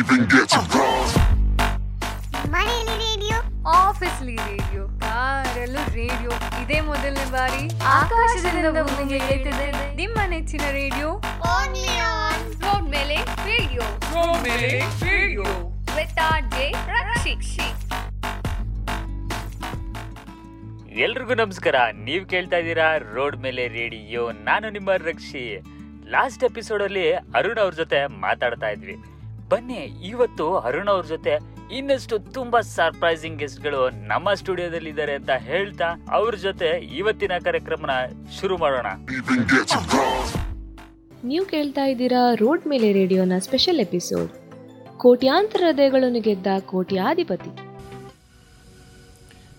even get to cross. ಮನೆಯಲ್ಲಿ radio ಆಫೀಸ್ಲಿ radio ಕಾರಲ್ಲೂ ರೇಡಿಯೋ. ಇದೇ ಮೊದಲನೇ ಬಾರಿ ಆಕಾಶದಿಂದ ಭೂಮಿಗೆ ಏರ್ತಿದೆ ನಿಮ್ಮ ನೆಚ್ಚಿನ ರೇಡಿಯೋ. ರೋಡ್ ಮೇಲೆ ರೇಡಿಯೋ. ರೋಡ್ ಮೇಲೆ ರೇಡಿಯೋ. ವಿತ್ ಆರ್ ಜೆ ರಕ್ಷಿಕ್ಷಿ. ಎಲ್ರಿಗೂ ನಮಸ್ಕಾರ. ನೀವು ಕೇಳ್ತಾ ಇದ್ದೀರಾ ರೋಡ್ ಮೇಲೆ ರೇಡಿಯೋ. ನಾನು ನಿಮ್ಮ ರಕ್ಷಿ. ಲಾಸ್ಟ್ ಎಪಿಸೋಡ್ ಅಲ್ಲಿ ಅರುಣ್ ಅವ್ರ ಜೊತೆ ಮಾತಾಡ್ತಾ ಇದ್ವಿ. ಬನ್ನಿ ಇವತ್ತು ಅರುಣ್ ಅವ್ರ ಜೊತೆ ಇನ್ನಷ್ಟು ತುಂಬಾ ಸರ್ಪ್ರೈಸಿಂಗ್ ಗೆಸ್ಟ್ಗಳು ನಮ್ಮ ಸ್ಟುಡಿಯೋದಲ್ಲಿ ಇದ್ದಾರೆ ಅಂತ ಹೇಳ್ತಾ ಅವ್ರ ಜೊತೆ ಇವತ್ತಿನ ಕಾರ್ಯಕ್ರಮನ ಶುರು ಮಾಡೋಣ. ನೀವು ಕೇಳ್ತಾ ಇದ್ದೀರಾ ರೋಡ್ ಮೇಲೆ ರೇಡಿಯೋನ ಸ್ಪೆಷಲ್ ಎಪಿಸೋಡ್ ಕೋಟ್ಯಾಂತರ ಹೃದಯಗಳನ್ನು ಗೆದ್ದ ಕೋಟ್ಯಾಧಿಪತಿ.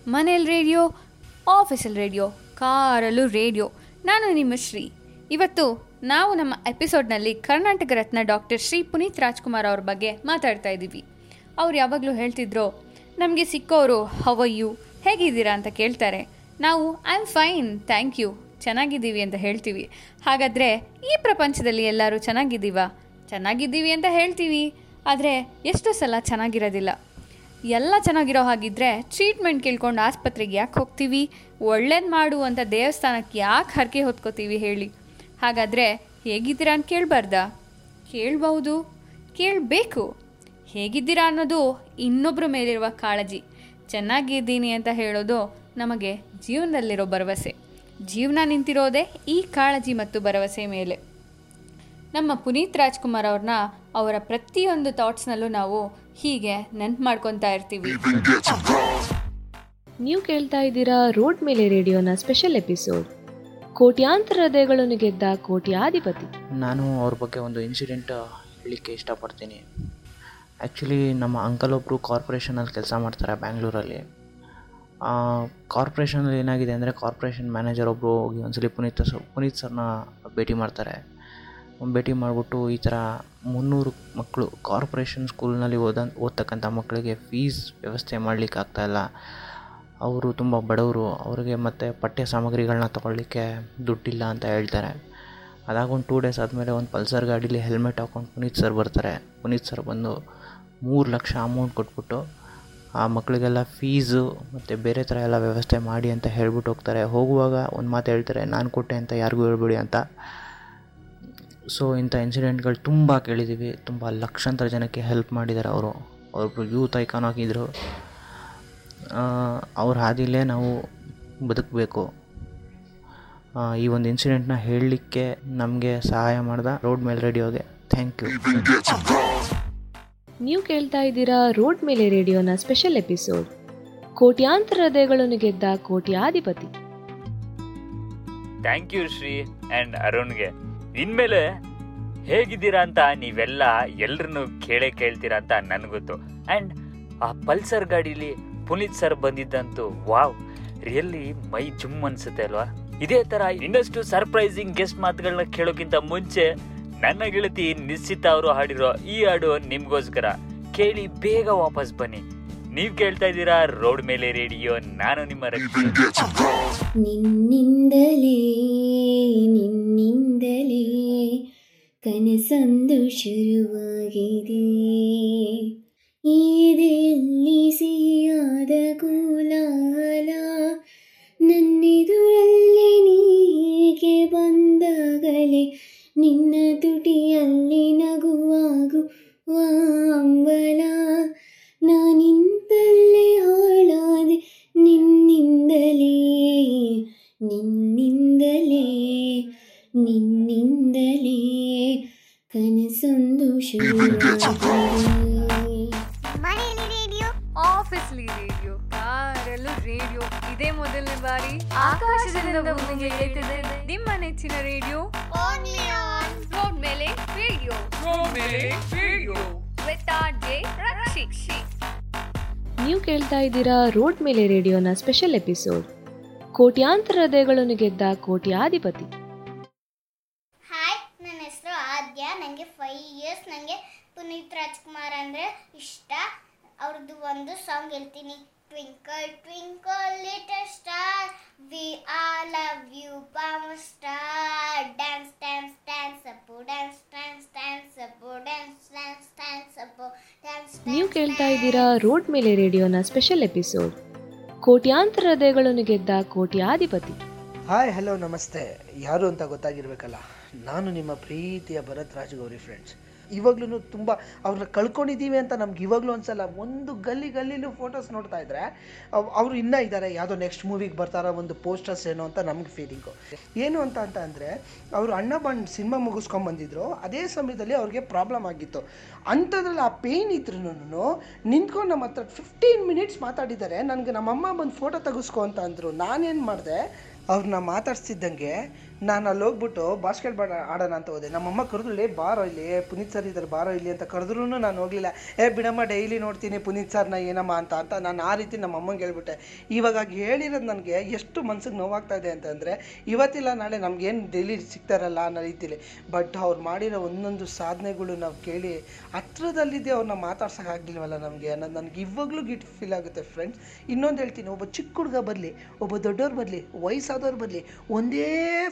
ಮನೇಲಿ ರೇಡಿಯೋ ಆಫೀಸಲ್ಲಿ ರೇಡಿಯೋ ಕಾರಲ್ಲೂ ರೇಡಿಯೋ. ನಾನು ನಿಮ್ಮ ಶ್ರೀ. ಇವತ್ತು ನಾವು ನಮ್ಮ ಎಪಿಸೋಡ್ನಲ್ಲಿ ಕರ್ನಾಟಕ ರತ್ನ ಡಾಕ್ಟರ್ ಶ್ರೀ ಪುನೀತ್ ರಾಜ್ಕುಮಾರ್ ಅವ್ರ ಬಗ್ಗೆ ಮಾತಾಡ್ತಾ ಇದ್ದೀವಿ. ಅವ್ರು ಯಾವಾಗಲೂ ಹೇಳ್ತಿದ್ರು, ನಮಗೆ ಸಿಕ್ಕೋರು ಹವಯ್ಯು ಹೇಗಿದ್ದೀರಾ ಅಂತ ಕೇಳ್ತಾರೆ. ನಾವು I am fine thank you ಚೆನ್ನಾಗಿದ್ದೀವಿ ಅಂತ ಹೇಳ್ತೀವಿ. ಹಾಗಾದರೆ ಈ ಪ್ರಪಂಚದಲ್ಲಿ ಎಲ್ಲರೂ ಚೆನ್ನಾಗಿದ್ದೀವಾ? ಚೆನ್ನಾಗಿದ್ದೀವಿ ಅಂತ ಹೇಳ್ತೀವಿ. ಆದರೆ ಎಷ್ಟು ಸಲ ಚೆನ್ನಾಗಿರೋದಿಲ್ಲ. ಎಲ್ಲ ಚೆನ್ನಾಗಿರೋ ಹಾಗಿದ್ರೆ ಟ್ರೀಟ್ಮೆಂಟ್ ಕೇಳ್ಕೊಂಡು ಆಸ್ಪತ್ರೆಗೆ ಯಾಕೆ ಹೋಗ್ತೀವಿ? ಒಳ್ಳೇದು ಮಾಡು ಅಂತ ದೇವಸ್ಥಾನಕ್ಕೆ ಯಾಕೆ ಹರಕೆ ಹೊತ್ಕೋತೀವಿ ಹೇಳಿ. ಹಾಗಾದರೆ ಹೇಗಿದ್ದೀರಾ ಅಂತ ಕೇಳಬಾರ್ದಾ? ಕೇಳಬಹುದು ಕೇಳಬೇಕು. ಹೇಗಿದ್ದೀರಾ ಅನ್ನೋದು ಇನ್ನೊಬ್ಬರ ಮೇಲಿರುವ ಕಾಳಜಿ. ಚೆನ್ನಾಗಿದ್ದೀನಿ ಅಂತ ಹೇಳೋದು ನಮಗೆ ಜೀವನದಲ್ಲಿರೋ ಭರವಸೆ. ಜೀವನ ನಿಂತಿರೋದೇ ಈ ಕಾಳಜಿ ಮತ್ತು ಭರವಸೆ ಮೇಲೆ. ನಮ್ಮ ಪುನೀತ್ ರಾಜ್ಕುಮಾರ್ ಅವ್ರನ್ನ ಅವರ ಪ್ರತಿಯೊಂದು ಥಾಟ್ಸ್ನಲ್ಲೂ ನಾವು ಹೀಗೆ ನೆನ್ಪು ಮಾಡ್ಕೊತಾ ಇರ್ತೀವಿ ನೀವು ಕೇಳ್ತಾ ಇದ್ದೀರಾ ರೋಡ್ ಮೇಲೆ ರೇಡಿಯೋನ ಸ್ಪೆಷಲ್ ಎಪಿಸೋಡ್. ಕೋಟ್ಯಾಂತರ ಹೃದಯಗಳನ್ನು ಗೆದ್ದ ಕೋಟ್ಯಾಧಿಪತಿ. ನಾನು ಅವ್ರ ಬಗ್ಗೆ ಒಂದು ಇನ್ಸಿಡೆಂಟ್ ಹೇಳಲಿಕ್ಕೆ ಇಷ್ಟಪಡ್ತೀನಿ. ಆ್ಯಕ್ಚುಲಿ ನಮ್ಮ ಅಂಕಲ್ ಒಬ್ಬರು ಕಾರ್ಪೊರೇಷನಲ್ಲಿ ಕೆಲಸ ಮಾಡ್ತಾರೆ ಬ್ಯಾಂಗ್ಳೂರಲ್ಲಿ ಕಾರ್ಪೊರೇಷನಲ್ಲಿ ಏನಾಗಿದೆ ಅಂದರೆ ಕಾರ್ಪೊರೇಷನ್ ಮ್ಯಾನೇಜರ್ ಒಬ್ಬರು ಹೋಗಿ ಒಂದ್ಸಲಿ ಪುನೀತ್ ಸರ್, ಪುನೀತ್ ಸರ್ನ ಭೇಟಿ ಮಾಡ್ತಾರೆ. ಭೇಟಿ ಮಾಡಿಬಿಟ್ಟು ಈ ಥರ ಮುನ್ನೂರು ಮಕ್ಕಳು ಕಾರ್ಪೊರೇಷನ್ ಸ್ಕೂಲ್ನಲ್ಲಿ ಓದ ಓದ್ತಕ್ಕಂಥ ಮಕ್ಕಳಿಗೆ ಫೀಸ್ ವ್ಯವಸ್ಥೆ ಮಾಡಲಿಕ್ಕೆ ಆಗ್ತಾಯಿಲ್ಲ ಅವರು ತುಂಬ ಬಡವರು, ಅವರಿಗೆ ಮತ್ತು ಪಠ್ಯ ಸಾಮಗ್ರಿಗಳನ್ನ ತೊಗೊಳ್ಳಿಕ್ಕೆ ದುಡ್ಡಿಲ್ಲ ಅಂತ ಹೇಳ್ತಾರೆ. ಅದಾಗೊಂದು ಟೂ ಡೇಸ್ ಆದಮೇಲೆ ಒಂದು ಪಲ್ಸರ್ ಗಾಡೀಲಿ ಹೆಲ್ಮೆಟ್ ಹಾಕೊಂಡು ಪುನೀತ್ ಸರ್ ಬರ್ತಾರೆ. ಪುನೀತ್ ಸರ್ ಬಂದು ಮೂರು ಲಕ್ಷ ಅಮೌಂಟ್ ಕೊಟ್ಬಿಟ್ಟು ಆ ಮಕ್ಕಳಿಗೆಲ್ಲ ಫೀಸು ಮತ್ತು ಬೇರೆ ಥರ ಎಲ್ಲ ವ್ಯವಸ್ಥೆ ಮಾಡಿ ಅಂತ ಹೇಳ್ಬಿಟ್ಟು ಹೋಗ್ತಾರೆ. ಹೋಗುವಾಗ ಒಂದು ಮಾತು ಹೇಳ್ತಾರೆ, ನಾನು ಕೊಟ್ಟೆ ಅಂತ ಯಾರಿಗೂ ಹೇಳ್ಬಿಡಿ ಅಂತ. ಸೊ ಇಂಥ ಇನ್ಸಿಡೆಂಟ್ಗಳು ತುಂಬ ಕೇಳಿದ್ದೀವಿ ತುಂಬ ಲಕ್ಷಾಂತರ ಜನಕ್ಕೆ ಹೆಲ್ಪ್ ಮಾಡಿದ್ದಾರೆ ಅವರು. ಅವರು ಯೂತ್ ಐಕಾನ್ ಆಗಿದ್ದರು ಅವ್ರ ಹಾದಿಲೇ ನಾವು ಬದುಕಬೇಕು. ಈ ಒಂದು ಇನ್ಸಿಡೆಂಟ್ನ ಹೇಳಲಿಕ್ಕೆ ನಮಗೆ ಸಹಾಯ ಮಾಡಿದ ರೋಡ್ ಮೇಲೆ ರೇಡಿಯೋಗೆ. ಥ್ಯಾಂಕ್ ಯು ನೀವು ಕೇಳ್ತಾ ಇದ್ದೀರಾ ರೋಡ್ ಮೇಲೆ ರೇಡಿಯೋನ ಸ್ಪೆಷಲ್ ಎಪಿಸೋಡ್ ಕೋಟ್ಯಾಂತರ ಹೃದಯಗಳನ್ನು ಗೆದ್ದ ಕೋಟ್ಯಾಧಿಪತಿ. ಥ್ಯಾಂಕ್ ಯು ಶ್ರೀ ಅಂಡ್ ಅರುಣ್ಗೆ. ಇನ್ಮೇಲೆ ಹೇಗಿದ್ದೀರಾ ಅಂತ ನೀವೆಲ್ಲ ಎಲ್ರನ್ನೂ ಕೇಳೇ ಕೇಳ್ತೀರಾ ಅಂತ ನನಗೊತ್ತು ಅಂಡ್ ಆ ಪಲ್ಸರ್ ಗಾಡೀಲಿ ಪುನೀತ್ ಸರ್ ಬಂದಿದ್ದಂತೂ ವಾವ್ ರಿಯಲ್ಲಿ ಮೈ ಜುಮ್ ಅನ್ಸುತ್ತೆ ಅಲ್ವಾ? ಇದೇ ತರ ಇನ್ನಷ್ಟು ಸರ್ಪ್ರೈಸಿಂಗ್ ಗೆಸ್ಟ್ ಮಾತುಗಳನ್ನ ಕೇಳೋಕ್ಕಿಂತ ಮುಂಚೆ ನನ್ನ ಗೆಳತಿ ನಿಶ್ಚಿತ ಅವರು ಹಾಡಿರೋ ಈ ಹಾಡು ನಿಮ್ಗೋಸ್ಕರ ಕೇಳಿ ಬೇಗ ವಾಪಸ್ ಬನ್ನಿ. ನೀವ್ ಕೇಳ್ತಾ ಇದ್ದೀರಾ ರೋಡ್ ಮೇಲೆ ರೇಡಿಯೋ, ನಾನು ನಿಮ್ಮ. ನಿನ್ನಿಂದಲೇ ನಿನ್ನಿಂದಲೇ ಕನಸೊಂದು ಶುರುವಾಗಿದೆ. ಈದೆಯಲ್ಲಿ ಕೋಲಾಲ ನನ್ನೆದುರಲ್ಲಿ ನೀಗೆ ಬಂದಾಗಲೇ ನಿನ್ನ ತುಟಿಯಲ್ಲಿ ನಗುವಾಗು ವಾಂಬಲ ನಾನಿಂತಲ್ಲೇ ಹಾಳಾದೆ ನಿನ್ನಿಂದಲೇ ನಿನ್ನಿಂದಲೇ ನಿನ್ನಿಂದಲೇ ಕನಸೊಂದು ಶುರುವಾಗಿದೆ ಇದೇ ಮೊದಲನೇ ಬಾರಿ ಆಕಾಶದಿಂದ ಭೂಮಿಗೆ ಏರ್ತಿದೆ ನಿಮ್ಮ ನೆಚ್ಚಿನ ರೇಡಿಯೋ. ರೋಡ್ ಮೇಲೆ ರೇಡಿಯೋ. ರೋಡ್ ಮೇಲೆ ರೇಡಿಯೋ. ವಿತ್ ಆರ್ ಜೆ ರಕ್ಷಿಕ್ಷಿ. ನೀವು ಕೇಳ್ತಾ ಇದ್ದೀರಾ ರೋಡ್ ಮೇಲೆ ರೇಡಿಯೋನ ಸ್ಪೆಷಲ್ ಎಪಿಸೋಡ್. ಕೋಟ್ಯಾಂತರ ಹೃದಯಗಳನ್ನು ಗೆದ್ದ ಕೋಟ್ಯಾಧಿಪತಿ. ಹಾಯ್ ನನ್ನ ಹೆಸರು ಆದ್ಯ. ನನಗೆ ಫೈವ್ ಇಯರ್ಸ್ ನನಗೆ ಪುನೀತ್ ರಾಜ್ಕುಮಾರ್ ಅಂದರೆ ಇಷ್ಟ. ಅವ್ರದ್ದು ಒಂದು ಸಾಂಗ್ ಹೇಳ್ತೀನಿ. Twinkle twinkle little star we Dance, dance, you ಬಾಮ dance, dance, up, dance, Appu dance, up, dance, dance, dance dance dance, dance. ನೀವು ಕೇಳ್ತಾ ಇದ್ದೀರಾ ರೋಡ್ ಮೇಲೆ ರೇಡಿಯೋನ ಸ್ಪೆಷಲ್ ಎಪಿಸೋಡ್ ಕೋಟ್ಯಾಂತರ ಹೃದಯಗಳನ್ನು ಗೆದ್ದ ಕೋಟ್ಯಾಧಿಪತಿ. ಹಾಯ್ ಹಲೋ ನಮಸ್ತೆ. ಯಾರು ಅಂತ ಗೊತ್ತಾಗಿರ್ಬೇಕಲ್ಲ? ನಾನು ನಿಮ್ಮ ಪ್ರೀತಿಯ ಭರತ್ ರಾಜ್ ಗೌರಿ ಫ್ರೆಂಡ್ಸ್ ಇವಾಗ್ಲೂ ತುಂಬ ಅವ್ರನ್ನ ಕಳ್ಕೊಂಡಿದ್ದೀವಿ ಅಂತ ನಮ್ಗೆ ಇವಾಗಲೂ ಅನ್ಸಲ್ಲ. ಒಂದು ಗಲ್ಲಿ ಗಲ್ಲಿಲೂ ಫೋಟೋಸ್ ನೋಡ್ತಾ ಇದ್ರೆ ಅವರು ಇನ್ನೂ ಇದ್ದಾರೆ ಯಾವುದೋ ನೆಕ್ಸ್ಟ್ ಮೂವಿಗೆ ಬರ್ತಾರ ಒಂದು ಪೋಸ್ಟರ್ಸ್ ಏನೋ ಅಂತ ನಮ್ಗೆ ಫೀಲಿಂಗು ಏನು ಅಂತ ಅಂತ ಅಂದರೆ, ಅವರು ಅಣ್ಣ ಬಂಡ್ ಸಿನಿಮಾ ಮುಗಿಸ್ಕೊಂಡ್ ಬಂದಿದ್ರು. ಅದೇ ಸಮಯದಲ್ಲಿ ಅವ್ರಿಗೆ ಪ್ರಾಬ್ಲಮ್ ಆಗಿತ್ತು. ಅಂಥದ್ರಲ್ಲಿ ಆ ಪೇಯ್ನ್ ಇದ್ರೂ ನಿಂತ್ಕೊಂಡು ನಮ್ಮ ಹತ್ರ ಫಿಫ್ಟೀನ್ ಮಿನಿಟ್ಸ್ ಮಾತಾಡಿದ್ದಾರೆ. ನನಗೆ ನಮ್ಮಮ್ಮ ಬಂದು ಫೋಟೋ ತೆಗೆಸ್ಕೊ ಅಂತ ಅಂದರು. ನಾನೇನು ಮಾಡಿದೆ? ಅವ್ರನ್ನ ಮಾತಾಡ್ಸ್ತಿದ್ದಂಗೆ ನಾನು ಅಲ್ಲಿ ಹೋಗ್ಬಿಟ್ಟು ಬಾಸ್ಕೆಟ್ ಬಾಲ್ ಆಡೋಣ ಅಂತ ಹೋದೆ. ನಮ್ಮಮ್ಮ ಕರೆದ್ರು ಲೇ, ಬಾರೋ ಇಲ್ಲಿ. ಪುನೀತ್ ಸರ್ ಇದ್ದಾರೆ ಬಾರೋ ಇಲ್ಲಿ ಅಂತ ಕರೆದ್ರೂ ನಾನು ಹೋಗಲಿಲ್ಲ. ಏ, ಬಿಡಮ್ಮ, ಡೈಲಿ ನೋಡ್ತೀನಿ ಪುನೀತ್ ಸರ್ನ, ಏನಮ್ಮ ಅಂತ ಅಂತ ನಾನು ಆ ರೀತಿ ನಮ್ಮ ಅಮ್ಮಂಗೆ ಹೇಳ್ಬಿಟ್ಟೆ. ಇವಾಗ ಹೇಳಿರೋದು ನನಗೆ ಎಷ್ಟು ಮನ್ಸಿಗೆ ನೋವಾಗ್ತಾ ಇದೆ ಅಂತಂದರೆ, ಇವತ್ತಿಲ್ಲ, ನಾಳೆ ನಮ್ಗೇನು ಡೈಲಿ ಸಿಗ್ತಾರಲ್ಲ ಅನ್ನೋ ರೀತಿಲಿ. ಬಟ್ ಅವ್ರು ಮಾಡಿರೋ ಒಂದೊಂದು ಸಾಧನೆಗಳು ನಾವು ಕೇಳಿ, ಹತ್ರದಲ್ಲಿದ್ದೆ ಅವ್ರನ್ನ ಮಾತಾಡ್ಸೋಕ್ಕಾಗಲಿಲ್ವಲ್ಲ ನಮಗೆ ಅನ್ನೋದು ನನಗೆ ಇವಾಗಲೂ ಗಿಟ್ ಫೀಲ್ ಆಗುತ್ತೆ ಫ್ರೆಂಡ್ಸ್. ಇನ್ನೊಂದು ಹೇಳ್ತೀನಿ, ಒಬ್ಬ ಚಿಕ್ಕ ಹುಡುಗ ಬರಲಿ, ಒಬ್ಬ ದೊಡ್ಡವ್ರು ಬರಲಿ, ವಯಸ್ಸಾದವ್ರು ಬರಲಿ, ಒಂದೇ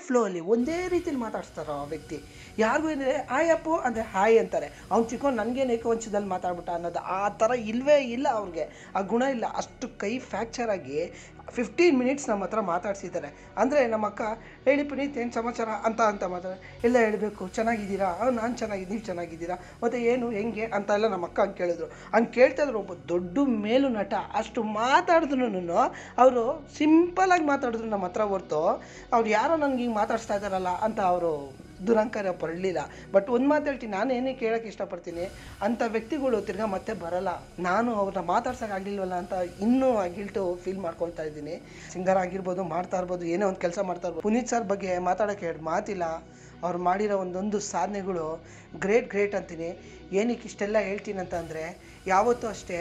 ಫ್ಲೋ ಅಲ್ಲಿ ಒಂದೇ ರೀತಿಲಿ ಮಾತಾಡಿಸ್ತಾರೆ ಆ ವ್ಯಕ್ತಿ. ಯಾರಿಗೂ ಏನಿದೆ, ಹಾಯ್ ಅಪ್ಪು, ಅಂದರೆ, ಹಾಯ್ ಅಂತಾರೆ. ಅವ್ನು ಚಿಕ್ಕ ನನಗೇನು ಏಕವಂಶದಲ್ಲಿ ಮಾತಾಡ್ಬಿಟ್ಟ ಅನ್ನೋದು ಆ ಥರ ಇಲ್ಲವೇ ಇಲ್ಲ ಅವ್ರಿಗೆ. ಆ ಗುಣ ಇಲ್ಲ. ಅಷ್ಟು ಕೈ ಫ್ರ್ಯಾಕ್ಚರ್ ಆಗಿ ಫಿಫ್ಟೀನ್ ಮಿನಿಟ್ಸ್ ನಮ್ಮ ಹತ್ರ ಮಾತಾಡಿಸಿದ್ದಾರೆ. ಅಂದರೆ ನಮ್ಮ ಅಕ್ಕ, ಹೇಳಿ ಪುನೀತ್, ಏನು ಸಮಾಚಾರ? ಅಂತ ಅಂತ ಮಾತಾಡ ಎಲ್ಲ ಹೇಳಬೇಕು. ಚೆನ್ನಾಗಿದ್ದೀರಾ? ನಾನು ಚೆನ್ನಾಗಿದ್ದೀನಿ ನೀವು ಚೆನ್ನಾಗಿದ್ದೀರಾ? ಮತ್ತು, ಏನು, ಹೆಂಗೆ? ಅಂತ ಎಲ್ಲ ನಮ್ಮ ಅಕ್ಕ ಹಂಗೆ ಕೇಳಿದ್ರು. ಹಂಗೆ ಕೇಳ್ತಾ ಇದ್ರು ಒಬ್ಬ ದೊಡ್ಡ ಮೇಲು ನಟ. ಅಷ್ಟು ಮಾತಾಡಿದ್ರು ಅವರು ಸಿಂಪಲಾಗಿ ಮಾತಾಡಿದ್ರು ನಮ್ಮ ಹತ್ರ ಹೊರ್ತು. ಅವ್ರು ಯಾರೋ ನನಗೆ ಹಿಂಗೆ ಮಾತಾಡಿಸ್ತಾ ಇದ್ದಾರಲ್ಲ ಅಂತ ಅವರು ದುರಂಕಾರ ಪಡಲಿಲ್ಲ ಬಟ್ ಒಂದು ಮಾತು ಹೇಳ್ತೀನಿ ನಾನು ಏನೇ ಕೇಳೋಕ್ಕೆ ಇಷ್ಟಪಡ್ತೀನಿ, ಅಂಥ ವ್ಯಕ್ತಿಗಳು ತಿರ್ಗಾ ಮತ್ತೆ ಬರಲ್ಲ. ನಾನು ಅವ್ರನ್ನ ಮಾತಾಡ್ಸೋಕೆ ಆಗಲಿಲ್ವಲ್ಲ ಅಂತ ಇನ್ನೂ ಆ ಗಿಲ್ಟು ಫೀಲ್ ಮಾಡ್ಕೊಳ್ತಾ ಇದ್ದೀನಿ. ಸಿಂಗರ್ ಆಗಿರ್ಬೋದು, ಮಾಡ್ತಾ ಇರ್ಬೋದು, ಏನೇ ಒಂದು ಕೆಲಸ ಮಾಡ್ತಾ ಇರ್ಬೋದು. ಪುನೀತ್ ಸರ್ ಬಗ್ಗೆ ಮಾತಾಡೋಕ್ಕೆ ಎರಡು ಮಾತಿಲ್ಲ. ಅವ್ರು ಮಾಡಿರೋ ಒಂದೊಂದು ಸಾಧನೆಗಳು ಗ್ರೇಟ್ ಗ್ರೇಟ್ ಅಂತೀನಿ. ಏನಕ್ಕೆ ಇಷ್ಟೆಲ್ಲ ಹೇಳ್ತೀನಿ ಅಂತ ಯಾವತ್ತೂ ಅಷ್ಟೇ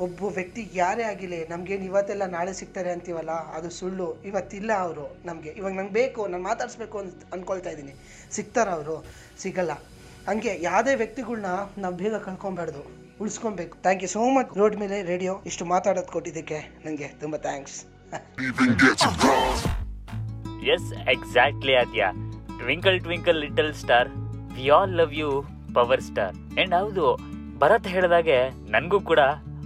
ಒಬ್ಬ ವ್ಯಕ್ತಿ ಯಾರೇ ಆಗಿರಲಿ ನಮ್ಗೇನು ಇವತ್ತೆಲ್ಲ ನಾಳೆ ಸಿಗ್ತಾರೆ ಅಂತೀವಲ್ಲ ಅದು ಸುಳ್ಳು. ಇವತ್ತಿಲ್ಲ ಅವರು ನಮಗೆ. ಇವಾಗ ನಂಗೆ ಬೇಕು ನಾನು ಮಾತಾಡಿಸ್ಬೇಕು ಅಂತ ಅಂದ್ಕೊಳ್ತಾ ಇದ್ದೀನಿ. ಸಿಗ್ತಾರ ಅವರು? ಸಿಗಲ್ಲ. ಹಂಗೆ ಯಾವುದೇ ವ್ಯಕ್ತಿಗಳ್ನ ನಾವು ಬೇಗ ಕಳ್ಕೊಬಾರ್ದು. ಉಳಿಸ್ಕೊಬೇಕು. Thank you so much road ಮೇಲೆ ರೇಡಿಯೋ ಇಷ್ಟು ಮಾತಾಡೋದು ಕೊಟ್ಟಿದ್ದಕ್ಕೆ ನನಗೆ ತುಂಬ thanks. Yes exactly Aadya. Twinkle twinkle little star we all love you power star and ಹೌದು ಭರತ್ ಹೇಳಿದಾಗೆ ನನಗೂ ಕೂಡ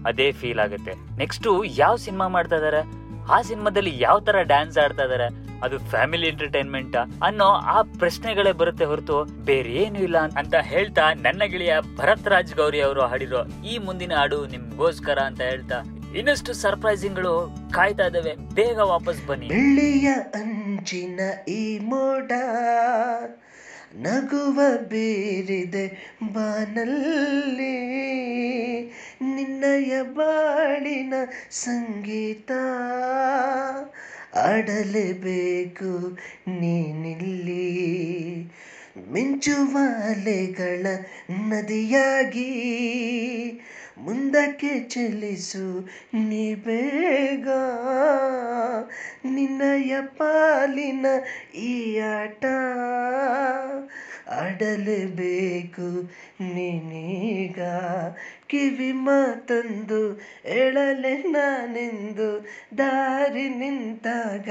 ಅದೇ ಫೀಲ್ ಆಗುತ್ತೆ. ನೆಕ್ಸ್ಟ್ ಯಾವ ಸಿನಿಮಾ ಮಾಡ್ತಾ ಇದ್ದಾರೆ ಆ ಸಿನಿಮಾದಲ್ಲಿ ಯಾವ ತರ ಡ್ಯಾನ್ಸ್ ಆಡ್ತಾ ಇದಾರೆ? ಅದು ಫ್ಯಾಮಿಲಿ ಎಂಟರ್ಟೈನ್ಮೆಂಟ್ ಅನ್ನೋ ಆ ಪ್ರಶ್ನೆಗಳೇ ಬರುತ್ತೆ ಹೊರತು ಬೇರೆ ಏನು ಇಲ್ಲ ಅಂತ ಹೇಳ್ತಾ ನನ್ನ ಗೆಳೆಯ ಭರತ್ ರಾಜ್ ಗೌರಿ ಅವರು ಹಾಡಿರೋ ಈ ಮುಂದಿನ ಹಾಡು ನಿಮ್ಗೋಸ್ಕರ ಅಂತ ಹೇಳ್ತಾ, ಇನ್ನಷ್ಟು ಸರ್ಪ್ರೈಸಿಂಗ್ಗಳು ಕಾಯ್ತಾ ಇದಾವೆ. ಬೇಗ ವಾಪಸ್ ಬನ್ನಿ. ಈ ಮೋಡ ನಗುವ ಬೀರಿದೆ ಬಾನಲ್ಲಿ. ನಿನ್ನಯ ಬಾಳಿನ ಸಂಗೀತ ಆಡಲೇಬೇಕು ನೀನಿಲ್ಲಿ. ಮಿಂಚುವ ಅಲೆಗಳ ನದಿಯಾಗಿ ಮುಂದಕ್ಕೆ ಚಲಿಸು ನೀ ಬೇಗ. ನಿನ್ನಯ ಪಾಲಿನ ಈ ಆಟ. ಆಡಲೇಬೇಕು ನೀನೀಗ. ಕಿವಿ ಮಾತಂದು ಎಳಲೆ ನಾನೆಂದು. ದಾರಿ ನಿಂತಾಗ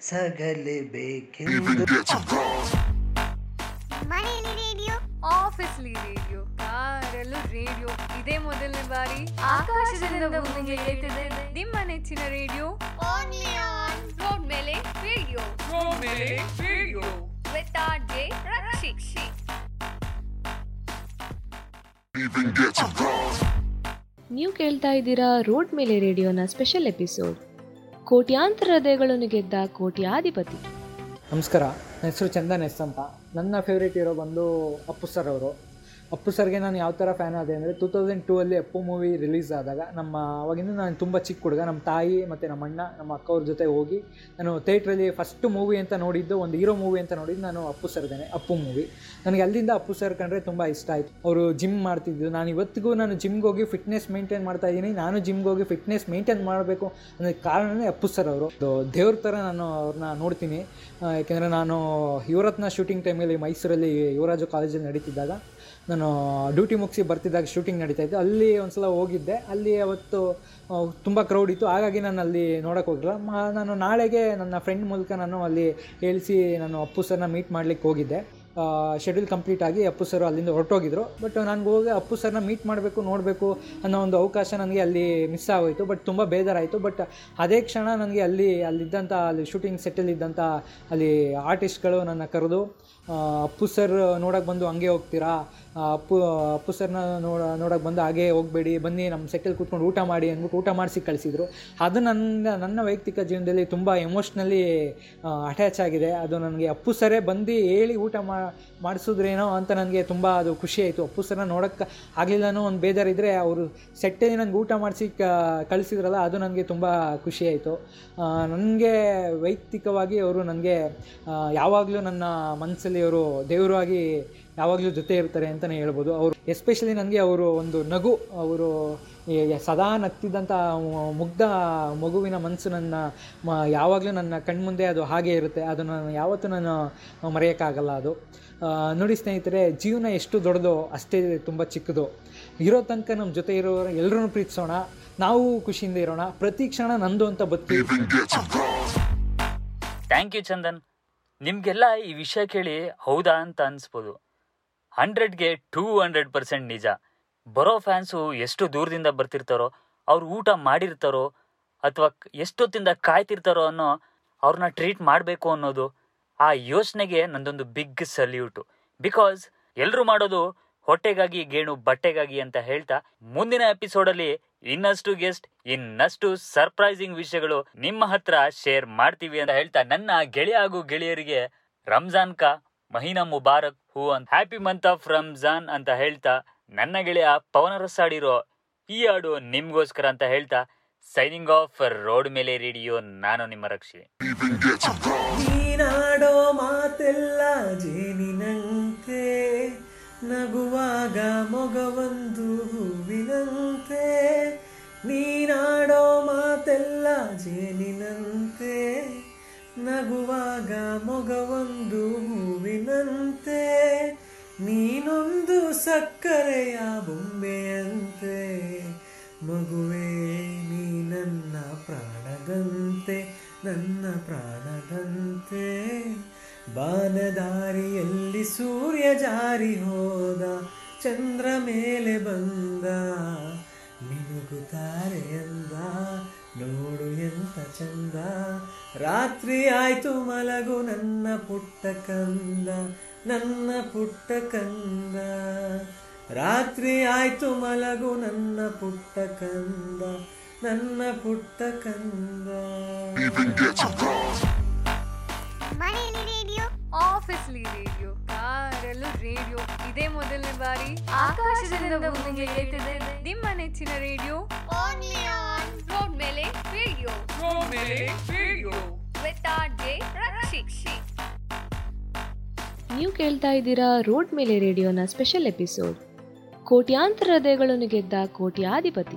ಸಗಲೇಬೇಕೆಂದು. ಮನೆಯಲ್ಲಿ ರೇಡಿಯೋ ಆಫೀಸ್ಲಿ ರೇಡಿಯೋ ಕಾರಲ್ಲೂ ರೇಡಿಯೋ. ಇದೇ ಮೊದಲನೇ ಬಾರಿ ಆಕಾಶದಿಂದ ಭೂಮಿಗೆ ಏರ್ತಿದೆ ನಿಮ್ಮ ನೆಚ್ಚಿನ ರೇಡಿಯೋ. ರೋಡ್ ಮೇಲೆ ರೇಡಿಯೋ ರೋಡ್ ಮೇಲೆ ರೇಡಿಯೋ ವಿತ್ ಆರ್ ಜೆ ರಕ್ಷಿಕ್ಷಿ. ನೀವು ಕೇಳ್ತಾ ಇದ್ದೀರಾ ರೋಡ್ ಮೇಲೆ ರೇಡಿಯೋನ ಸ್ಪೆಷಲ್ ಎಪಿಸೋಡ್ ಕೋಟ್ಯಾಂತರ ಹೃದಯಗಳನ್ನು ಗೆದ್ದ ಕೋಟ್ಯಾಧಿಪತಿ. ನಮಸ್ಕಾರ ನನ್ನ ಹೆಸರು ಚಂದನ್ ಎಸ್ ಅಂತ. ನನ್ನ ಫೇವ್ರೇಟ್ ಹೀರೋ ಬಂದು ಅಪ್ಪು ಸರ್ ಅವರು. ಅಪ್ಪು ಸರ್ಗೆ ನಾನು ಯಾವ ಥರ ಫ್ಯಾನ್ ಆದೆ ಅಂದರೆ ಟೂ ತೌಸಂಡ್ ಟೂ ಅಲ್ಲಿ ಅಪ್ಪು ಮೂವಿ ರಿಲೀಸ್ ಆದಾಗ ನಮ್ಮ, ಅವಾಗಿಂದ ನಾನು ತುಂಬ ಚಿಕ್ಕ ಹುಡುಗ. ನಮ್ಮ ತಾಯಿ ಮತ್ತು ನಮ್ಮ ಅಣ್ಣ, ನಮ್ಮ ಅಕ್ಕವ್ರ ಜೊತೆ ಹೋಗಿ ನಾನು ಥಿಯೇಟ್ರಲ್ಲಿ ಫಸ್ಟ್ ಮೂವಿ ಅಂತ ನೋಡಿದ್ದು, ಒಂದು ಹೀರೋ ಮೂವಿ ಅಂತ ನೋಡಿದ್ದು ನಾನು ಅಪ್ಪು ಸರ್ದೇನೆ, ಅಪ್ಪು ಮೂವಿ ನನಗೆ ಅಲ್ಲಿಂದ ಅಪ್ಪು ಸರ್ ಕಂಡ್ರೆ ತುಂಬ ಇಷ್ಟ ಆಯಿತು. ಅವರು ಜಿಮ್ ಮಾಡ್ತಿದ್ದು ನಾನು ಇವತ್ತಿಗೂ ನಾನು ಜಿಮ್ಗೆ ಹೋಗಿ ಫಿಟ್ನೆಸ್ ಮೇಂಟೈನ್ ಮಾಡ್ತಾ ಇದ್ದೀನಿ. ನಾನು ಜಿಮ್ಗೆ ಹೋಗಿ ಫಿಟ್ನೆಸ್ ಮೇಂಟೈನ್ ಮಾಡಬೇಕು ಅನ್ನೋದಕ್ಕೆ ಕಾರಣನೇ ಅಪ್ಪು ಸರ್ ಅವರು. ದೇವ್ರ ಥರ ನಾನು ಅವ್ರನ್ನ ನೋಡ್ತೀನಿ. ಯಾಕೆಂದರೆ ನಾನು ಯುವರತ್ನ ಶೂಟಿಂಗ್ ಟೈಮಲ್ಲಿ ಮೈಸೂರಲ್ಲಿ ಯುವರಾಜು ಕಾಲೇಜಲ್ಲಿ ನಡೀತಿದ್ದಾಗ ನಾನು ಡ್ಯೂಟಿ ಮುಗಿಸಿ ಬರ್ತಿದ್ದಾಗ ಶೂಟಿಂಗ್ ನಡೀತಾ ಇತ್ತು. ಅಲ್ಲಿ ಒಂದ್ಸಲ ಹೋಗಿದ್ದೆ. ಅಲ್ಲಿ ಅವತ್ತು ತುಂಬ ಕ್ರೌಡ್ ಇತ್ತು. ಹಾಗಾಗಿ ನಾನು ಅಲ್ಲಿ ನೋಡೋಕೆ ಹೋಗಿಲ್ಲ. ನಾನು ನಾಳೆಗೆ ನನ್ನ ಫ್ರೆಂಡ್ ಮೂಲಕ ನಾನು ಅಲ್ಲಿ ಹೇಳಿಸಿ ನಾನು ಅಪ್ಪು ಸರ್ನ ಮೀಟ್ ಮಾಡ್ಲಿಕ್ಕೆ ಹೋಗಿದ್ದೆ. ಶೆಡ್ಯೂಲ್ ಕಂಪ್ಲೀಟ್ ಆಗಿ ಅಪ್ಪು ಸರ್ ಅಲ್ಲಿಂದ ಹೊರಟೋಗಿದ್ರು. ಬಟ್ ನನಗೆ ಹೋಗಿ ಅಪ್ಪು ಸರ್ನ ಮೀಟ್ ಮಾಡಬೇಕು, ನೋಡಬೇಕು ಅನ್ನೋ ಒಂದು ಅವಕಾಶ ನನಗೆ ಅಲ್ಲಿ ಮಿಸ್ ಆಗೋಯಿತು. ಬಟ್ ತುಂಬ ಬೇಜಾರಾಯಿತು. ಬಟ್ ಅದೇ ಕ್ಷಣ ನನಗೆ ಅಲ್ಲಿ ಅಲ್ಲಿದ್ದಂಥ ಅಲ್ಲಿ ಶೂಟಿಂಗ್ ಸೆಟ್ಟಲ್ಲಿ ಇದ್ದಂಥ ಅಲ್ಲಿ ಆರ್ಟಿಸ್ಟ್ಗಳು ನನ್ನ ಕರೆದು ಅಪ್ಪು ಸರ್ ನೋಡೋಕೆ ಬಂದು ಹಂಗೆ ಹೋಗ್ತೀರಾ? ಅಪ್ಪು ಅಪ್ಪು ಸರ್ನ ನೋಡ, ನೋಡೋಕೆ ಬಂದು ಹಾಗೆ ಹೋಗಬೇಡಿ, ಬನ್ನಿ ನಮ್ಮ ಸೆಟ್ಟಲ್ಲಿ ಕೂತ್ಕೊಂಡು ಊಟ ಮಾಡಿ ಅಂದ್ಬಿಟ್ಟು ಊಟ ಮಾಡಿಸಿ ಕಳಿಸಿದ್ರು. ಅದು ನನ್ನ ನನ್ನ ವೈಯಕ್ತಿಕ ಜೀವನದಲ್ಲಿ ತುಂಬ ಎಮೋಷ್ನಲಿ ಅಟ್ಯಾಚ್ ಆಗಿದೆ. ಅದು ನನಗೆ ಅಪ್ಪು ಸರೇ ಬಂದು ಹೇಳಿ ಊಟ ಮಾಡಿಸಿದ್ರೇನೋ ಅಂತ ನನಗೆ ತುಂಬ ಅದು ಖುಷಿ ಆಯಿತು. ಅಪ್ಪು ಸರ್ನ ನೋಡೋಕ್ಕೆ ಆಗಲಿಲ್ಲನೋ ಒಂದು ಬೇಜಾರಿದ್ದರೆ ಅವರು ಸೆಟ್ಟಲ್ಲಿ ನನಗೆ ಊಟ ಮಾಡಿಸಿ ಕಳಿಸಿದ್ರಲ್ಲ ಅದು ನನಗೆ ತುಂಬ ಖುಷಿ ಆಯಿತು. ನನಗೆ ವೈಯಕ್ತಿಕವಾಗಿ ಅವರು ನನಗೆ ಯಾವಾಗಲೂ ನನ್ನ ಮನಸ್ಸಲ್ಲಿ ಅವರು ದೇವರಾಗಿ ಆಗಿ ಯಾವಾಗಲೂ ಜೊತೆ ಇರ್ತಾರೆ ಅಂತಲೇ ಹೇಳ್ಬೋದು. ಅವರು ಎಸ್ಪೆಷಲಿ ನನಗೆ ಅವರು ಒಂದು ನಗು ಅವರು ಸದಾ ನಗ್ತಿದ್ದಂಥ ಮುಗ್ಧ ಮಗುವಿನ ಮನಸ್ಸು ನನ್ನ ಮ ಯಾವಾಗಲೂ ನನ್ನ ಕಣ್ಮುಂದೆ ಅದು ಹಾಗೆ ಇರುತ್ತೆ. ಅದು ನಾನು ಯಾವತ್ತೂ ನಾನು ಮರೆಯೋಕ್ಕಾಗಲ್ಲ ಅದು. ನೋಡಿ ಸ್ನೇಹಿತರೆ ಜೀವನ ಎಷ್ಟು ದೊಡ್ಡದೋ ಅಷ್ಟೇ ತುಂಬ ಚಿಕ್ಕದು. ಇರೋ ತನಕ ನಮ್ಮ ಜೊತೆ ಇರೋರು ಎಲ್ಲರೂ ಪ್ರೀತಿಸೋಣ. ನಾವು ಖುಷಿಯಿಂದ ಇರೋಣ. ಪ್ರತಿ ಕ್ಷಣ ನಂದು ಅಂತ ಬದುಕಿ cross. ಥ್ಯಾಂಕ್ ಯು ಚಂದನ್ ನಿಮಗೆಲ್ಲ ಈ ವಿಷಯ ಕೇಳಿ ಹೌದಾ ಅಂತ ಅನ್ಸ್ಬೋದು. ಹಂಡ್ರೆಡ್ಗೆ ಟೂ ಹಂಡ್ರೆಡ್ ಪರ್ಸೆಂಟ್ ನಿಜ. ಬರೋ ಫ್ಯಾನ್ಸು ಎಷ್ಟು ದೂರದಿಂದ ಬರ್ತಿರ್ತಾರೋ, ಅವ್ರು ಊಟ ಮಾಡಿರ್ತಾರೋ, ಅಥವಾ ಎಷ್ಟೊತ್ತಿಂದ ಕಾಯ್ತಿರ್ತಾರೋ ಅನ್ನೋ ಅವ್ರನ್ನ ಟ್ರೀಟ್ ಮಾಡಬೇಕು ಅನ್ನೋದು ಆ ಯೋಚನೆಗೆ ನಂದೊಂದು ಬಿಗ್ ಸಲ್ಯೂಟು. ಬಿಕಾಸ್ ಎಲ್ಲರೂ ಮಾಡೋದು ಹೊಟ್ಟೆಗಾಗಿ ಗೇಣು ಬಟ್ಟೆಗಾಗಿ ಅಂತ ಹೇಳ್ತಾ ಮುಂದಿನ ಎಪಿಸೋಡಲ್ಲಿ ಇನ್ನಷ್ಟು ಗೆಸ್ಟ್ ಇನ್ನಷ್ಟು ಸರ್ಪ್ರೈಸಿಂಗ್ ವಿಷಯಗಳು ನಿಮ್ಮ ಹತ್ರ ಶೇರ್ ಮಾಡ್ತೀವಿ ಅಂತ ಹೇಳ್ತಾ ನನ್ನ ಗೆಳೆಯ ಹಾಗೂ ಗೆಳೆಯರಿಗೆ ರಂಜಾನ್ ಕಾ ಮಹೀನಾ ಮುಬಾರಕ್, ಹೂ ಅಂತ ಹ್ಯಾಪಿ ಮಂತ್ ಆಫ್ ರಂಜಾನ್ ಅಂತ ಹೇಳ್ತಾ ನನ್ನ ಗೆಳೆಯ ಪವನ ರಸಾಡಿರೋ ಈ ಹಾಡು ನಿಮ್ಗೋಸ್ಕರ ಅಂತ ಹೇಳ್ತಾ ಸೈನಿಂಗ್ ಆಫ್ ರೋಡ್ ಮೇಲೆ ರೇಡಿಯೋ ನಾನು ನಿಮ್ಮ ರಕ್ಷೆ. ನೀನಾಡೋ ಮಾತೆಲ್ಲ ಜೇನಿನಂತೆ ನಗುವಾಗ ಮೊಗವೊಂದು ಹೂವಿನಂತೆ, ನೀನಾಡೋ ಮಾತೆಲ್ಲ ಜೇನಿನಂತೆ. ನಗುವಾಗ ಮೊಗವೊಂದು ಹೂವಿನಂತೆ, ನೀನೊಂದು ಸಕ್ಕರೆಯ ಬೊಂಬೆಯಂತೆ. ಮಗುವೇ, ನೀ ನನ್ನ ಪ್ರಾಣದಂತೆ ನನ್ನ ಪ್ರಾಣದಂತೆ. ಬಾನದಾರಿಯಲ್ಲಿ ಸೂರ್ಯ ಜಾರಿ ಹೋದ, ಚಂದ್ರ ಮೇಲೆ ಬಂದ. ಮಿನುಗುತ್ತಾರೆ ಎಂದ ನೋಡು ಎಂತ ಚಂದ. ರಾತ್ರಿ ಆಯ್ತು ಮಲಗು ನನ್ನ ಪುಟ್ಟ ಕಂದ, ನನ್ನ ಪುಟ್ಟ ಕಂದ. ರಾತ್ರಿ ಆಯ್ತು ಮಲಗು ನನ್ನ ಪುಟ್ಟ ಕಂದ, ನನ್ನ ಪುಟ್ಟ ಕಂದ. ಆಫೀಸ್ಲಿ ರೇಡಿಯೋ ಕಾರಲ್ಲೂ ರೇಡಿಯೋ. ಇದೇ ಮೊದಲನೇ ಬಾರಿ ಆಕಾಶದಿಂದ ಭೂಮಿಗೆ ಹೇಳ್ತಿದೆ ನಿಮ್ಮ ನೆಚ್ಚಿನ ರೇಡಿಯೋ. ಓನ್ಲಿ ಆನ್ ರೋಡ್ ಮೇಲೆ ರೇಡಿಯೋ. ರೋಡ್ ಮೇಲೆ ರೇಡಿಯೋ. ವಿತ್ ಆರ್ ಜೆ ರಕ್ಷಿಕ್ಷಿ. ನೀವು ಕೇಳ್ತಾ ಇದ್ದೀರಾ ರೋಡ್ ಮೇಲೆ ರೇಡಿಯೋನ ಸ್ಪೆಷಲ್ ಎಪಿಸೋಡ್ ಕೋಟ್ಯಾಂತರ ಹೃದಯಗಳನ್ನು ಗೆದ್ದ ಕೋಟ್ಯಾಧಿಪತಿ.